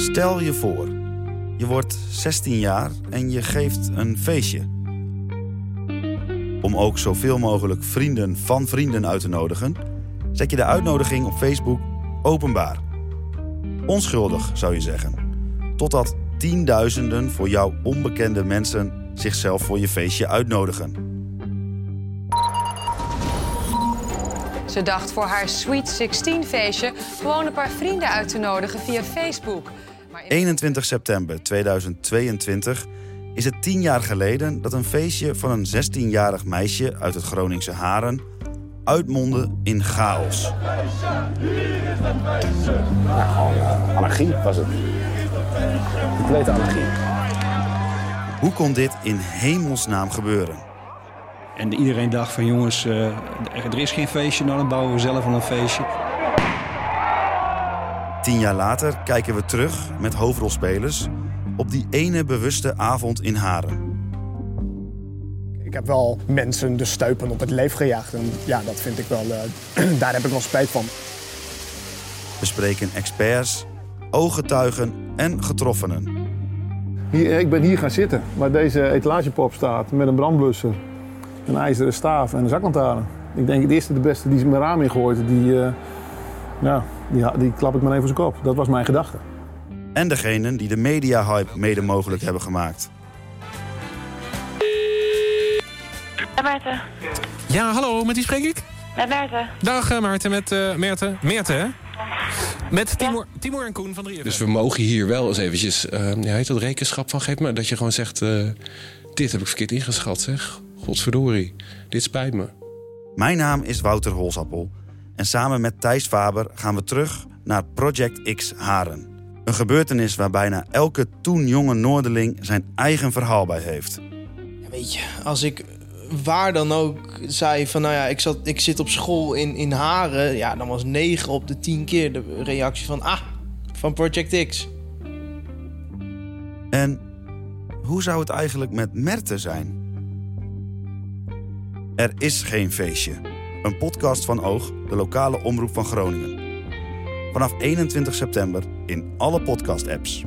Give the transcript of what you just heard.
Stel je voor, je wordt 16 jaar en je geeft een feestje. Om ook zoveel mogelijk vrienden van vrienden uit te nodigen, zet je de uitnodiging op Facebook openbaar. Onschuldig zou je zeggen. Totdat tienduizenden voor jou onbekende mensen zichzelf voor je feestje uitnodigen. Ze dacht voor haar Sweet 16 feestje gewoon een paar vrienden uit te nodigen via Facebook. Maar in- 21 september 2022 is het tien jaar geleden dat een feestje van een 16-jarig meisje uit het Groningse Haren uitmondde in chaos. Allergie was het. Complete allergie. Hoe kon dit in hemelsnaam gebeuren? En iedereen dacht van jongens, eh, er is geen feestje, nou dan bouwen we zelf wel een feestje. Tien jaar later kijken we terug met hoofdrolspelers op die ene bewuste avond in Haren. Ik heb wel mensen de stuipen op het lijf gejaagd. En ja, dat vind ik wel, eh, daar heb ik wel spijt van. We spreken experts, ooggetuigen en getroffenen. Hier, ik ben hier gaan zitten, waar deze etalagepop staat, met een brandblusser, een ijzeren staaf en een zaklantaarn. Ik denk de eerste de beste die ze mijn raam ingooit, die, eh, ja, die, die klap ik maar even op zijn kop. Dat was mijn gedachte. En degenen die de media-hype mede mogelijk hebben gemaakt. Ja, Maarten. Ja, hallo, met wie spreek ik? Met Maarten. Dag uh, Maarten, met uh, Meerte. Meerte, hè? Met Timor, Timor en Koen van 3FM. Dus we mogen hier wel eens eventjes, uh, ja, heet dat rekenschap van geven, maar dat je gewoon zegt, uh, dit heb ik verkeerd ingeschat, zeg. Godsverdorie, dit spijt me. Mijn naam is Wouter Holsappel en samen met Thijs Faber gaan we terug naar Project X Haren. Een gebeurtenis waar bijna elke toen jonge Noorderling zijn eigen verhaal bij heeft. Ja, weet je, als ik waar dan ook zei van nou ja, ik, zat, ik zit op school in, in Haren, ja, dan was 9 op de 10 keer de reactie van ah, van Project X. En hoe zou het eigenlijk met Merte zijn? Er is geen feestje. Een podcast van Oog, de lokale omroep van Groningen. Vanaf 21 september in alle podcast-apps.